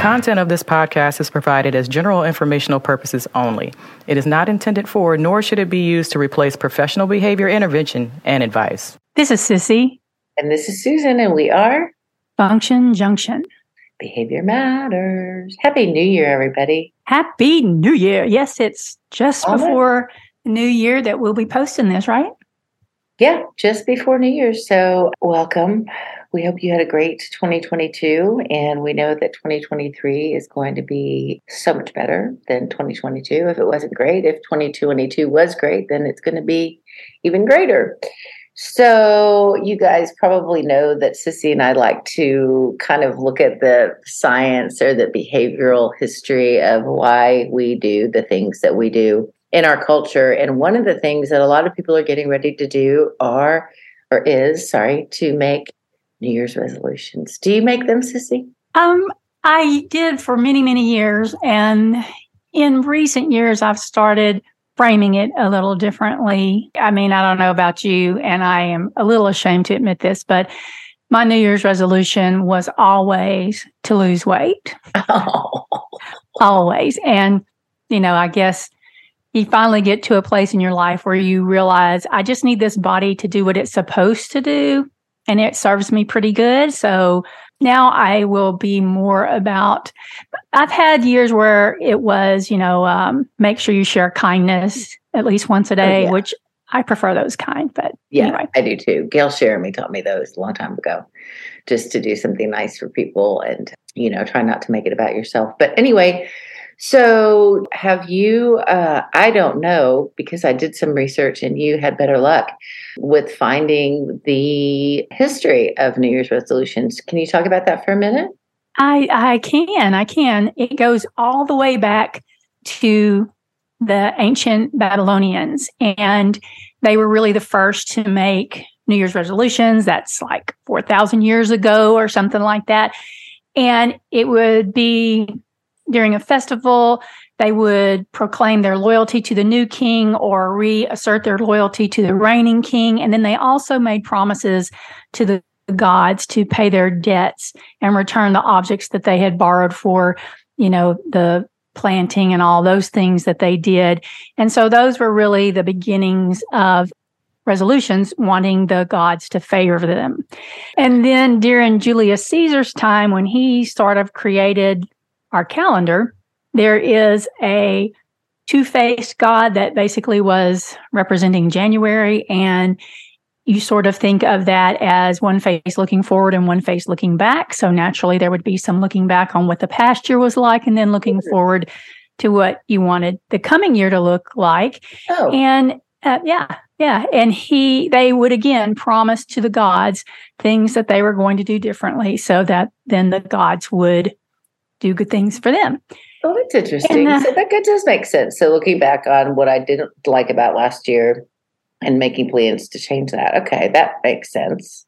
content of this podcast is provided as general informational purposes only. It is not intended for, nor should it be used to replace professional behavior intervention and advice. This is Sissy. And this is Susan, and we are Function Junction. Behavior Matters. Happy New Year, everybody. Happy New Year. Yes, it's just before New Year that we'll be posting this, right? Yeah, just before New Year's. So, welcome. We hope you had a great 2022, and we know that 2023 is going to be so much better than 2022. If it wasn't great, if 2022 was great, then it's going to be even greater. So, you guys probably know that Sissy and I like to kind of look at the science or the behavioral history of why we do the things that we do in our culture. And one of the things that a lot of people are getting ready to do are, or is, sorry, to make New Year's resolutions. Do you make them, Sissy? Um, I did for many, many years. And in recent years, I've started framing it a little differently. I mean, I don't know about you, and I am a little ashamed to admit this, but my New Year's resolution was always to lose weight. Oh. always. And, you know, I guess you finally get to a place in your life where you realize, I just need this body to do what it's supposed to do and it serves me pretty good. So now I will be more about. I've had years where it was, you know, um, make sure you share kindness at least once a oh, day, oh, yeah. which I prefer those kind. But yeah, anyway. I do too. Gail Sheremy taught me those a long time ago, just to do something nice for people and you know try not to make it about yourself. But anyway, so, have you? Uh, I don't know because I did some research and you had better luck with finding the history of New Year's resolutions. Can you talk about that for a minute? I, I can. I can. It goes all the way back to the ancient Babylonians, and they were really the first to make New Year's resolutions. That's like 4,000 years ago or something like that. And it would be during a festival, they would proclaim their loyalty to the new king or reassert their loyalty to the reigning king. And then they also made promises to the gods to pay their debts and return the objects that they had borrowed for, you know, the planting and all those things that they did. And so those were really the beginnings of resolutions wanting the gods to favor them. And then during Julius Caesar's time, when he sort of created our calendar, there is a two faced God that basically was representing January. And you sort of think of that as one face looking forward and one face looking back. So naturally, there would be some looking back on what the past year was like and then looking mm-hmm. forward to what you wanted the coming year to look like. Oh. And uh, yeah, yeah. And he, they would again promise to the gods things that they were going to do differently so that then the gods would do good things for them. Oh, that's interesting. And, uh, so that, that does make sense. So looking back on what I didn't like about last year and making plans to change that. Okay, that makes sense.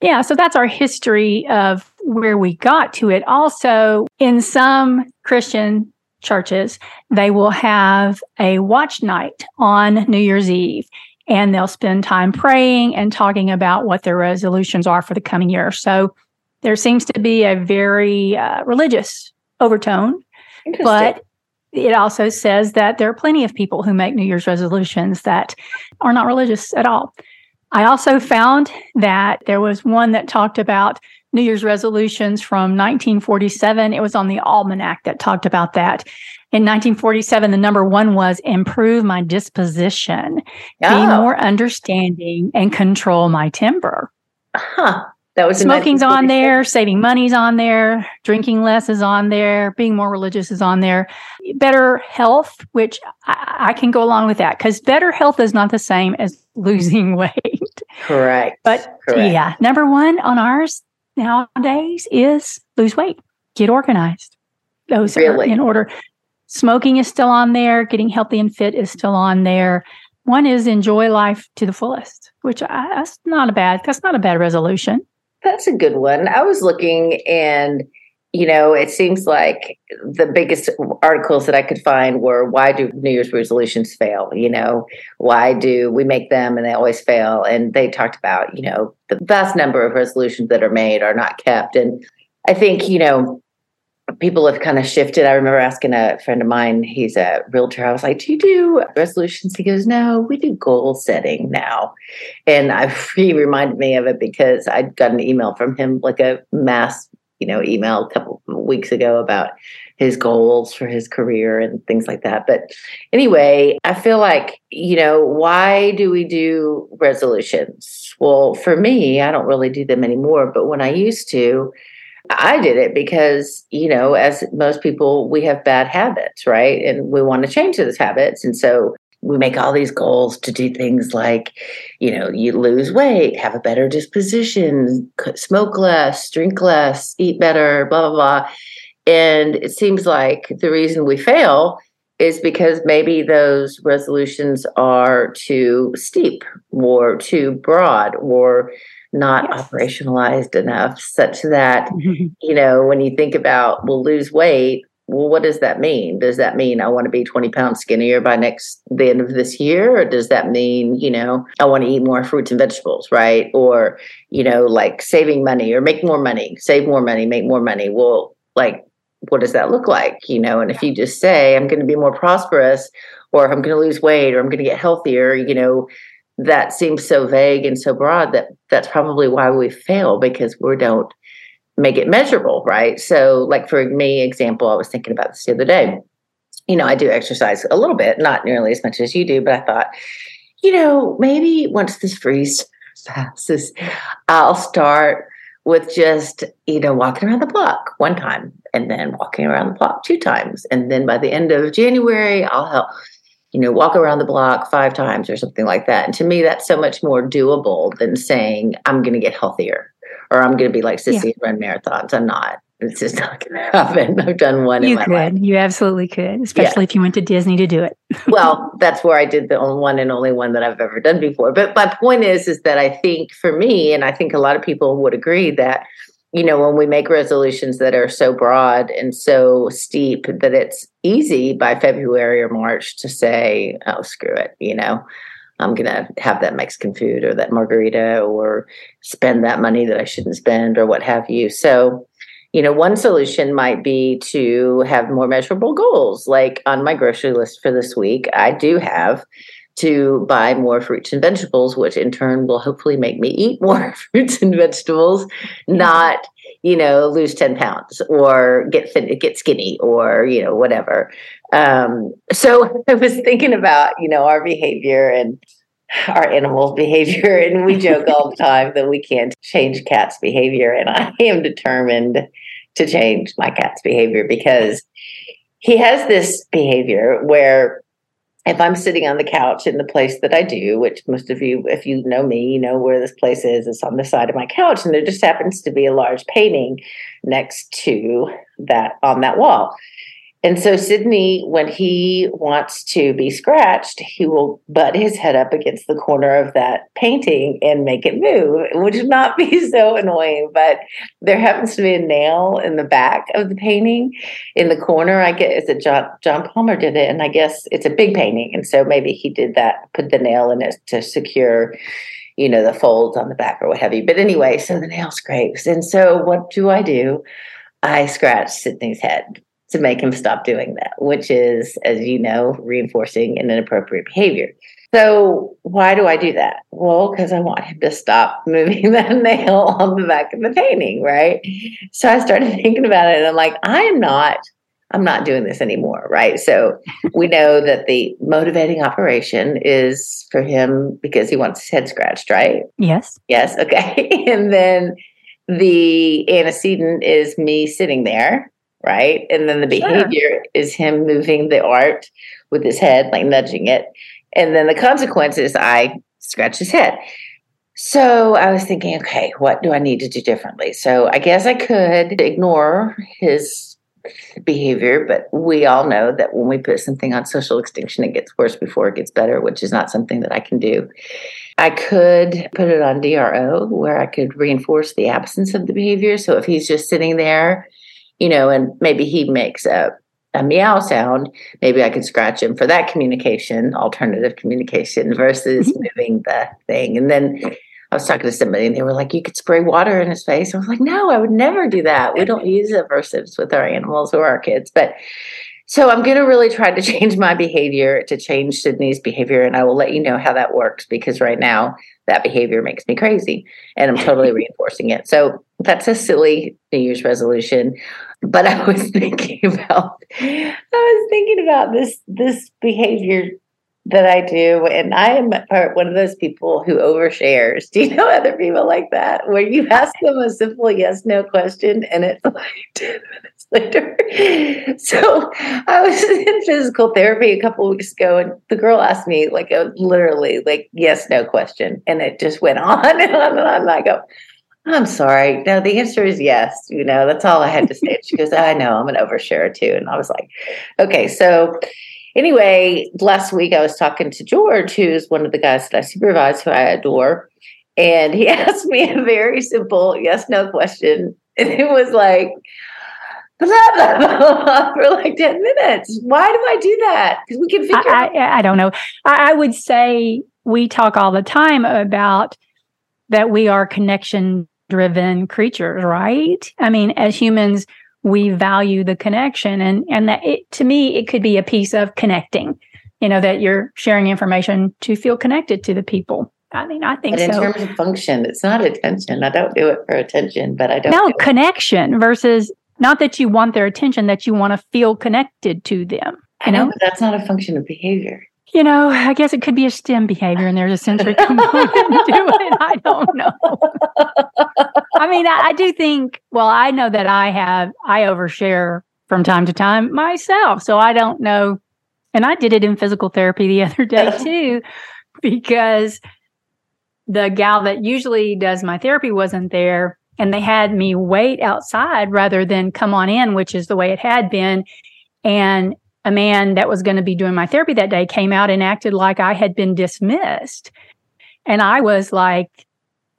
Yeah, so that's our history of where we got to it. Also, in some Christian churches, they will have a watch night on New Year's Eve and they'll spend time praying and talking about what their resolutions are for the coming year. So there seems to be a very uh, religious overtone, but it also says that there are plenty of people who make New Year's resolutions that are not religious at all. I also found that there was one that talked about New Year's resolutions from 1947. It was on the Almanac that talked about that. In 1947, the number one was improve my disposition, oh. be more understanding, and control my temper. Huh. That was smoking's on there, saving money's on there, drinking less is on there, being more religious is on there. Better health, which I, I can go along with that because better health is not the same as losing weight. Correct. But Correct. yeah, number one on ours nowadays is lose weight, get organized. Those really? are in order. Smoking is still on there, getting healthy and fit is still on there. One is enjoy life to the fullest, which I, that's not a bad that's not a bad resolution. That's a good one. I was looking and you know, it seems like the biggest articles that I could find were why do New Year's resolutions fail? You know, why do we make them and they always fail? And they talked about, you know, the vast number of resolutions that are made are not kept. And I think, you know, people have kind of shifted. I remember asking a friend of mine, he's a realtor. I was like, Do you do resolutions? He goes, No, we do goal setting now. And I, he reminded me of it because I got an email from him, like a mass, you know, email a couple weeks ago about his goals for his career and things like that. But anyway, I feel like, you know, why do we do resolutions? Well, for me, I don't really do them anymore. But when I used to, I did it because, you know, as most people, we have bad habits, right? And we want to change those habits. And so we make all these goals to do things like, you know, you lose weight, have a better disposition, smoke less, drink less, eat better, blah, blah, blah. And it seems like the reason we fail is because maybe those resolutions are too steep or too broad or not yes. operationalized enough such that mm-hmm. you know when you think about we'll lose weight well what does that mean? Does that mean i want to be 20 pounds skinnier by next the end of this year? Or does that mean you know i want to eat more fruits and vegetables right? Or you know like saving money or make more money save more money make more money. Well like what does that look like? You know, and if you just say, I'm going to be more prosperous or I'm going to lose weight or I'm going to get healthier, you know, that seems so vague and so broad that that's probably why we fail because we don't make it measurable, right? So, like for me, example, I was thinking about this the other day. You know, I do exercise a little bit, not nearly as much as you do, but I thought, you know, maybe once this freeze passes, I'll start with just, you know, walking around the block one time and then walking around the block two times. And then by the end of January, I'll help, you know, walk around the block five times or something like that. And to me, that's so much more doable than saying, I'm going to get healthier or I'm going to be like Sissy yeah. and run marathons. I'm not. It's just not going to happen. I've done one. You could. Life. You absolutely could, especially yeah. if you went to Disney to do it. well, that's where I did the only one and only one that I've ever done before. But my point is, is that I think for me, and I think a lot of people would agree that you know, when we make resolutions that are so broad and so steep that it's easy by February or March to say, oh, screw it, you know, I'm going to have that Mexican food or that margarita or spend that money that I shouldn't spend or what have you. So, you know, one solution might be to have more measurable goals. Like on my grocery list for this week, I do have to buy more fruits and vegetables, which in turn will hopefully make me eat more fruits and vegetables, not, you know, lose 10 pounds or get thin, get skinny or, you know, whatever. Um, so I was thinking about, you know, our behavior and our animals' behavior. And we joke all the time that we can't change cats' behavior. And I am determined to change my cat's behavior because he has this behavior where if I'm sitting on the couch in the place that I do, which most of you, if you know me, you know where this place is, it's on the side of my couch, and there just happens to be a large painting next to that on that wall. And so Sydney, when he wants to be scratched, he will butt his head up against the corner of that painting and make it move, which would not be so annoying. But there happens to be a nail in the back of the painting in the corner. I guess it John John Palmer did it, and I guess it's a big painting, and so maybe he did that, put the nail in it to secure you know, the folds on the back or what have you. But anyway, so the nail scrapes. And so what do I do? I scratch Sydney's head to make him stop doing that, which is, as you know, reinforcing an inappropriate behavior. So, why do I do that? Well, because I want him to stop moving that nail on the back of the painting, right? So I started thinking about it and I'm like, I am not, I'm not doing this anymore, right? So we know that the motivating operation is for him because he wants his head scratched, right? Yes. Yes. Okay. and then the antecedent is me sitting there right? And then the behavior sure. is him moving the art with his head, like nudging it. And then the consequence is I scratch his head. So I was thinking, okay, what do I need to do differently? So I guess I could ignore his behavior, but we all know that when we put something on social extinction, it gets worse before it gets better, which is not something that I can do. I could put it on DRO where I could reinforce the absence of the behavior. So if he's just sitting there you know, and maybe he makes a, a meow sound, maybe I could scratch him for that communication, alternative communication versus mm-hmm. moving the thing. And then I was talking to somebody and they were like, you could spray water in his face. I was like, no, I would never do that. We don't use aversives with our animals or our kids. But so I'm going to really try to change my behavior to change Sydney's behavior. And I will let you know how that works because right now that behavior makes me crazy and I'm totally reinforcing it. So that's a silly New Year's resolution. But I was thinking about, I was thinking about this, this behavior that I do. And I am one of those people who overshares. Do you know other people like that? Where you ask them a simple yes no question and it's like 10 minutes later. So I was in physical therapy a couple weeks ago and the girl asked me like a literally like yes no question. And it just went on and on and on. And I go, I'm sorry. No, the answer is yes. You know, that's all I had to say. She goes, I know I'm an overshare too. And I was like, okay, so anyway, last week I was talking to George, who's one of the guys that I supervise, who I adore. And he asked me a very simple yes no question. And it was like, blah, blah, blah, blah, for like 10 minutes. Why do I do that? Because we can figure I, I, I don't know. I, I would say we talk all the time about that we are connection driven creatures, right? I mean, as humans, we value the connection and and that it to me it could be a piece of connecting you know that you're sharing information to feel connected to the people i mean i think but in so. terms of function it's not attention i don't do it for attention but i don't no do connection versus not that you want their attention that you want to feel connected to them i know, know but that's not a function of behavior you know, I guess it could be a stim behavior and there's a sensory component to it. I don't know. I mean, I, I, do think, well, I know that I have, I overshare from time to time myself. So I don't know. And I did it in physical therapy the other day too, because the gal that usually does my therapy wasn't there. And they had me wait outside rather than come on in, which is the way it had been. And a man that was going to be doing my therapy that day came out and acted like I had been dismissed. And I was like,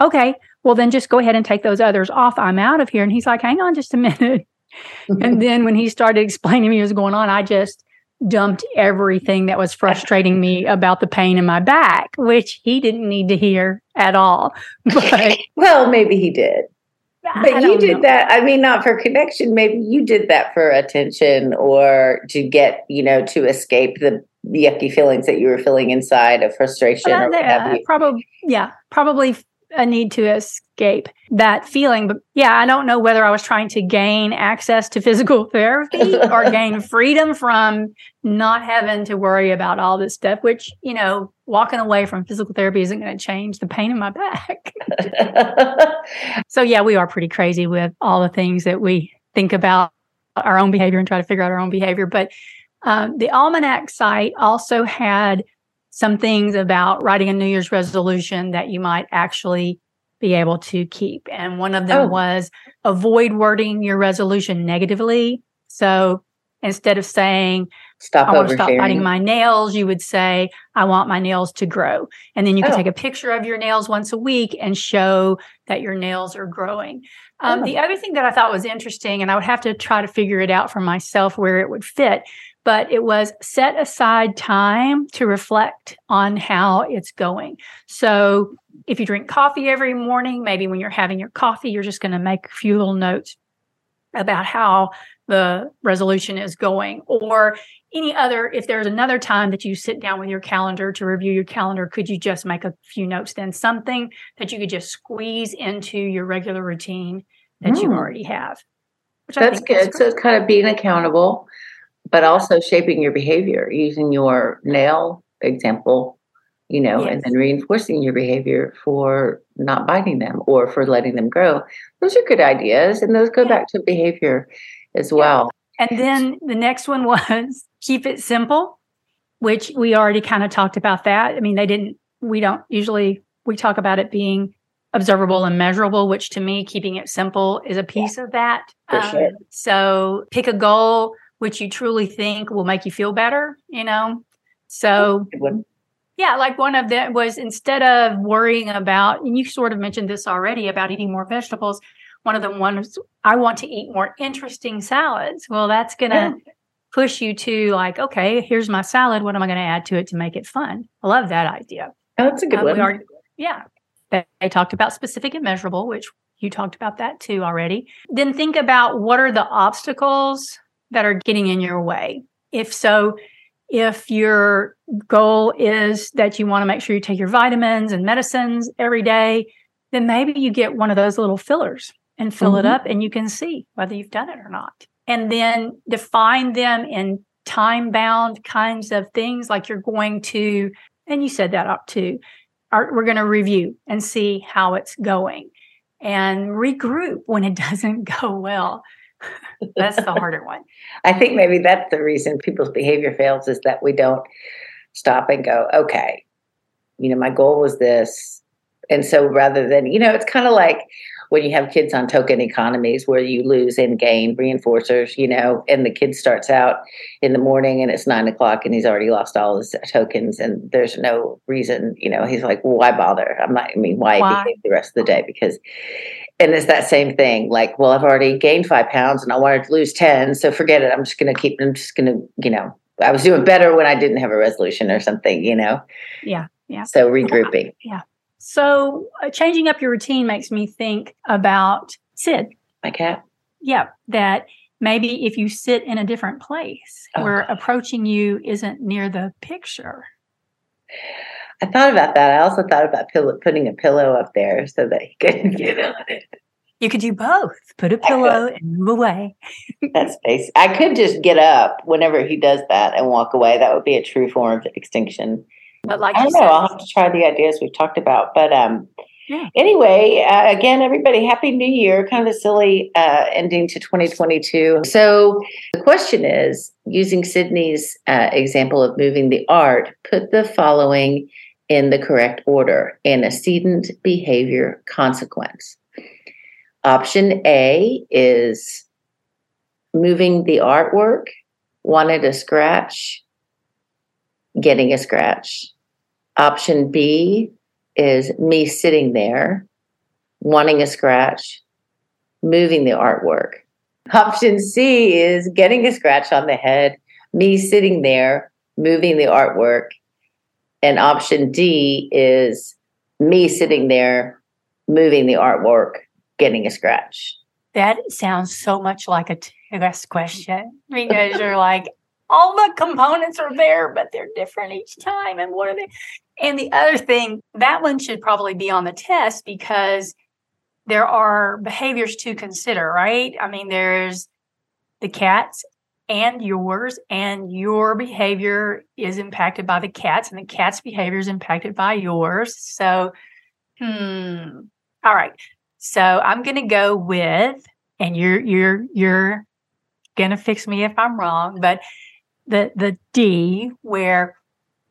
okay, well, then just go ahead and take those others off. I'm out of here. And he's like, hang on just a minute. and then when he started explaining to me what was going on, I just dumped everything that was frustrating me about the pain in my back, which he didn't need to hear at all. But well, maybe he did. But you did know. that. I mean, not for connection. Maybe you did that for attention or to get, you know, to escape the yucky feelings that you were feeling inside of frustration. Uh, uh, probably, yeah, probably a need to escape that feeling. But yeah, I don't know whether I was trying to gain access to physical therapy or gain freedom from not having to worry about all this stuff, which, you know, walking away from physical therapy isn't going to change the pain in my back. so yeah, we are pretty crazy with all the things that we think about our own behavior and try to figure out our own behavior. But um, the Almanac site also had some things about writing a New Year's resolution that you might actually be able to keep. And one of them oh. was avoid wording your resolution negatively. So instead of saying, stop I want to stop biting my nails, you would say, I want my nails to grow. And then you can oh. take a picture of your nails once a week and show that your nails are growing. Um, oh. The other thing that I thought was interesting, and I would have to try to figure it out for myself where it would fit, but it was set aside time to reflect on how it's going. So if you drink coffee every morning, maybe when you're having your coffee, you're just going to make a few little notes about how the resolution is going. Or any other if there's another time that you sit down with your calendar to review your calendar could you just make a few notes then? Something that you could just squeeze into your regular routine that mm. you already have that's good. So it's kind of being accountable but also shaping your behavior using your nail example you know yes. and then reinforcing your behavior for not biting them or for letting them grow those are good ideas and those go yeah. back to behavior as well and then the next one was keep it simple which we already kind of talked about that i mean they didn't we don't usually we talk about it being observable and measurable which to me keeping it simple is a piece yeah. of that um, sure. so pick a goal which you truly think will make you feel better, you know? So, yeah, like one of them was instead of worrying about, and you sort of mentioned this already about eating more vegetables, one of them was, I want to eat more interesting salads. Well, that's going to yeah. push you to like, okay, here's my salad. What am I going to add to it to make it fun? I love that idea. Oh, that's a good uh, one. Are, yeah. They talked about specific and measurable, which you talked about that too already. Then think about what are the obstacles that are getting in your way. If so, if your goal is that you want to make sure you take your vitamins and medicines every day, then maybe you get one of those little fillers and fill mm-hmm. it up and you can see whether you've done it or not. And then define them in time bound kinds of things like you're going to, and you said that up too, are, we're going to review and see how it's going and regroup when it doesn't go well. That's the harder one. I think maybe that's the reason people's behavior fails is that we don't stop and go, okay, you know, my goal was this. And so rather than, you know, it's kind of like when you have kids on token economies where you lose and gain reinforcers, you know, and the kid starts out in the morning and it's nine o'clock and he's already lost all his tokens and there's no reason, you know, he's like, well, why bother? I'm not, I mean, why, why? behave the rest of the day? Because, and it's that same thing like, well, I've already gained five pounds and I wanted to lose 10. So forget it. I'm just going to keep, I'm just going to, you know, I was doing better when I didn't have a resolution or something, you know? Yeah. Yeah. So regrouping. Yeah. So uh, changing up your routine makes me think about Sid. My cat. Yeah, that maybe if you sit in a different place oh. where approaching you isn't near the picture. I thought about that. I also thought about pillow, putting a pillow up there so that he couldn't get on it. You could do both. Put a pillow and move away. That's basic. I could just get up whenever he does that and walk away. That would be a true form of extinction. But like I don't know, I'll have to try the ideas we've talked about. But um, yeah. anyway, uh, again, everybody, happy New Year! Kind of a silly uh, ending to 2022. So the question is, using Sydney's uh, example of moving the art, put the following in the correct order: antecedent behavior consequence. Option A is moving the artwork, wanted a scratch, getting a scratch. Option B is me sitting there, wanting a scratch, moving the artwork. Option C is getting a scratch on the head, me sitting there, moving the artwork. And option D is me sitting there, moving the artwork, getting a scratch. That sounds so much like a test question because you're like, all the components are there, but they're different each time. And what are they? And the other thing, that one should probably be on the test because there are behaviors to consider, right? I mean, there's the cat's and yours, and your behavior is impacted by the cat's, and the cat's behavior is impacted by yours. So, hmm. All right. So I'm going to go with, and you're you're you're going to fix me if I'm wrong, but the the D where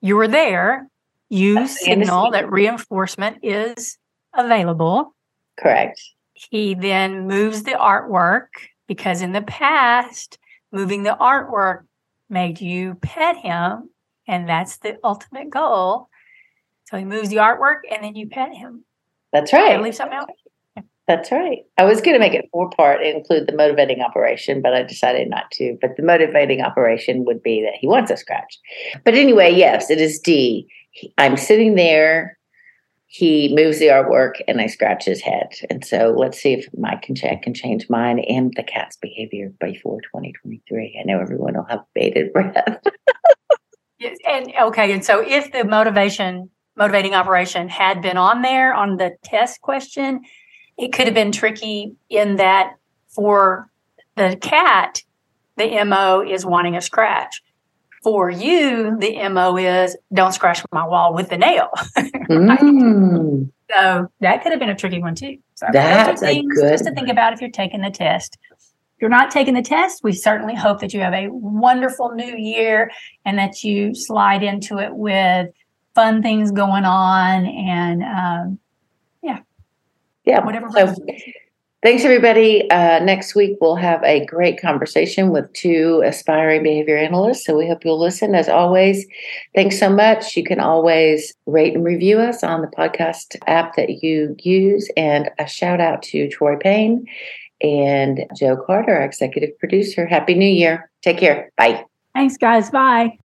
you were there, you signal that reinforcement is available. Correct. He then moves the artwork because in the past, moving the artwork made you pet him, and that's the ultimate goal. So he moves the artwork, and then you pet him. That's right. leave something out. That's right. I was going to make it four part and include the motivating operation, but I decided not to. But the motivating operation would be that he wants a scratch. But anyway, yes, it is D. I'm sitting there. He moves the artwork and I scratch his head. And so let's see if Mike can check and change mine and the cat's behavior before 2023. I know everyone will have bated breath. yes, and okay. And so if the motivation, motivating operation had been on there on the test question, it could have been tricky in that for the cat, the MO is wanting a scratch. For you, the MO is don't scratch my wall with the nail. right? mm. So that could have been a tricky one too. So that's a good just to think about if you're taking the test. If you're not taking the test, we certainly hope that you have a wonderful new year and that you slide into it with fun things going on and um, yeah. Yeah, whatever. So, thanks, everybody. Uh, next week, we'll have a great conversation with two aspiring behavior analysts. So, we hope you'll listen. As always, thanks so much. You can always rate and review us on the podcast app that you use. And a shout out to Troy Payne and Joe Carter, our executive producer. Happy New Year. Take care. Bye. Thanks, guys. Bye.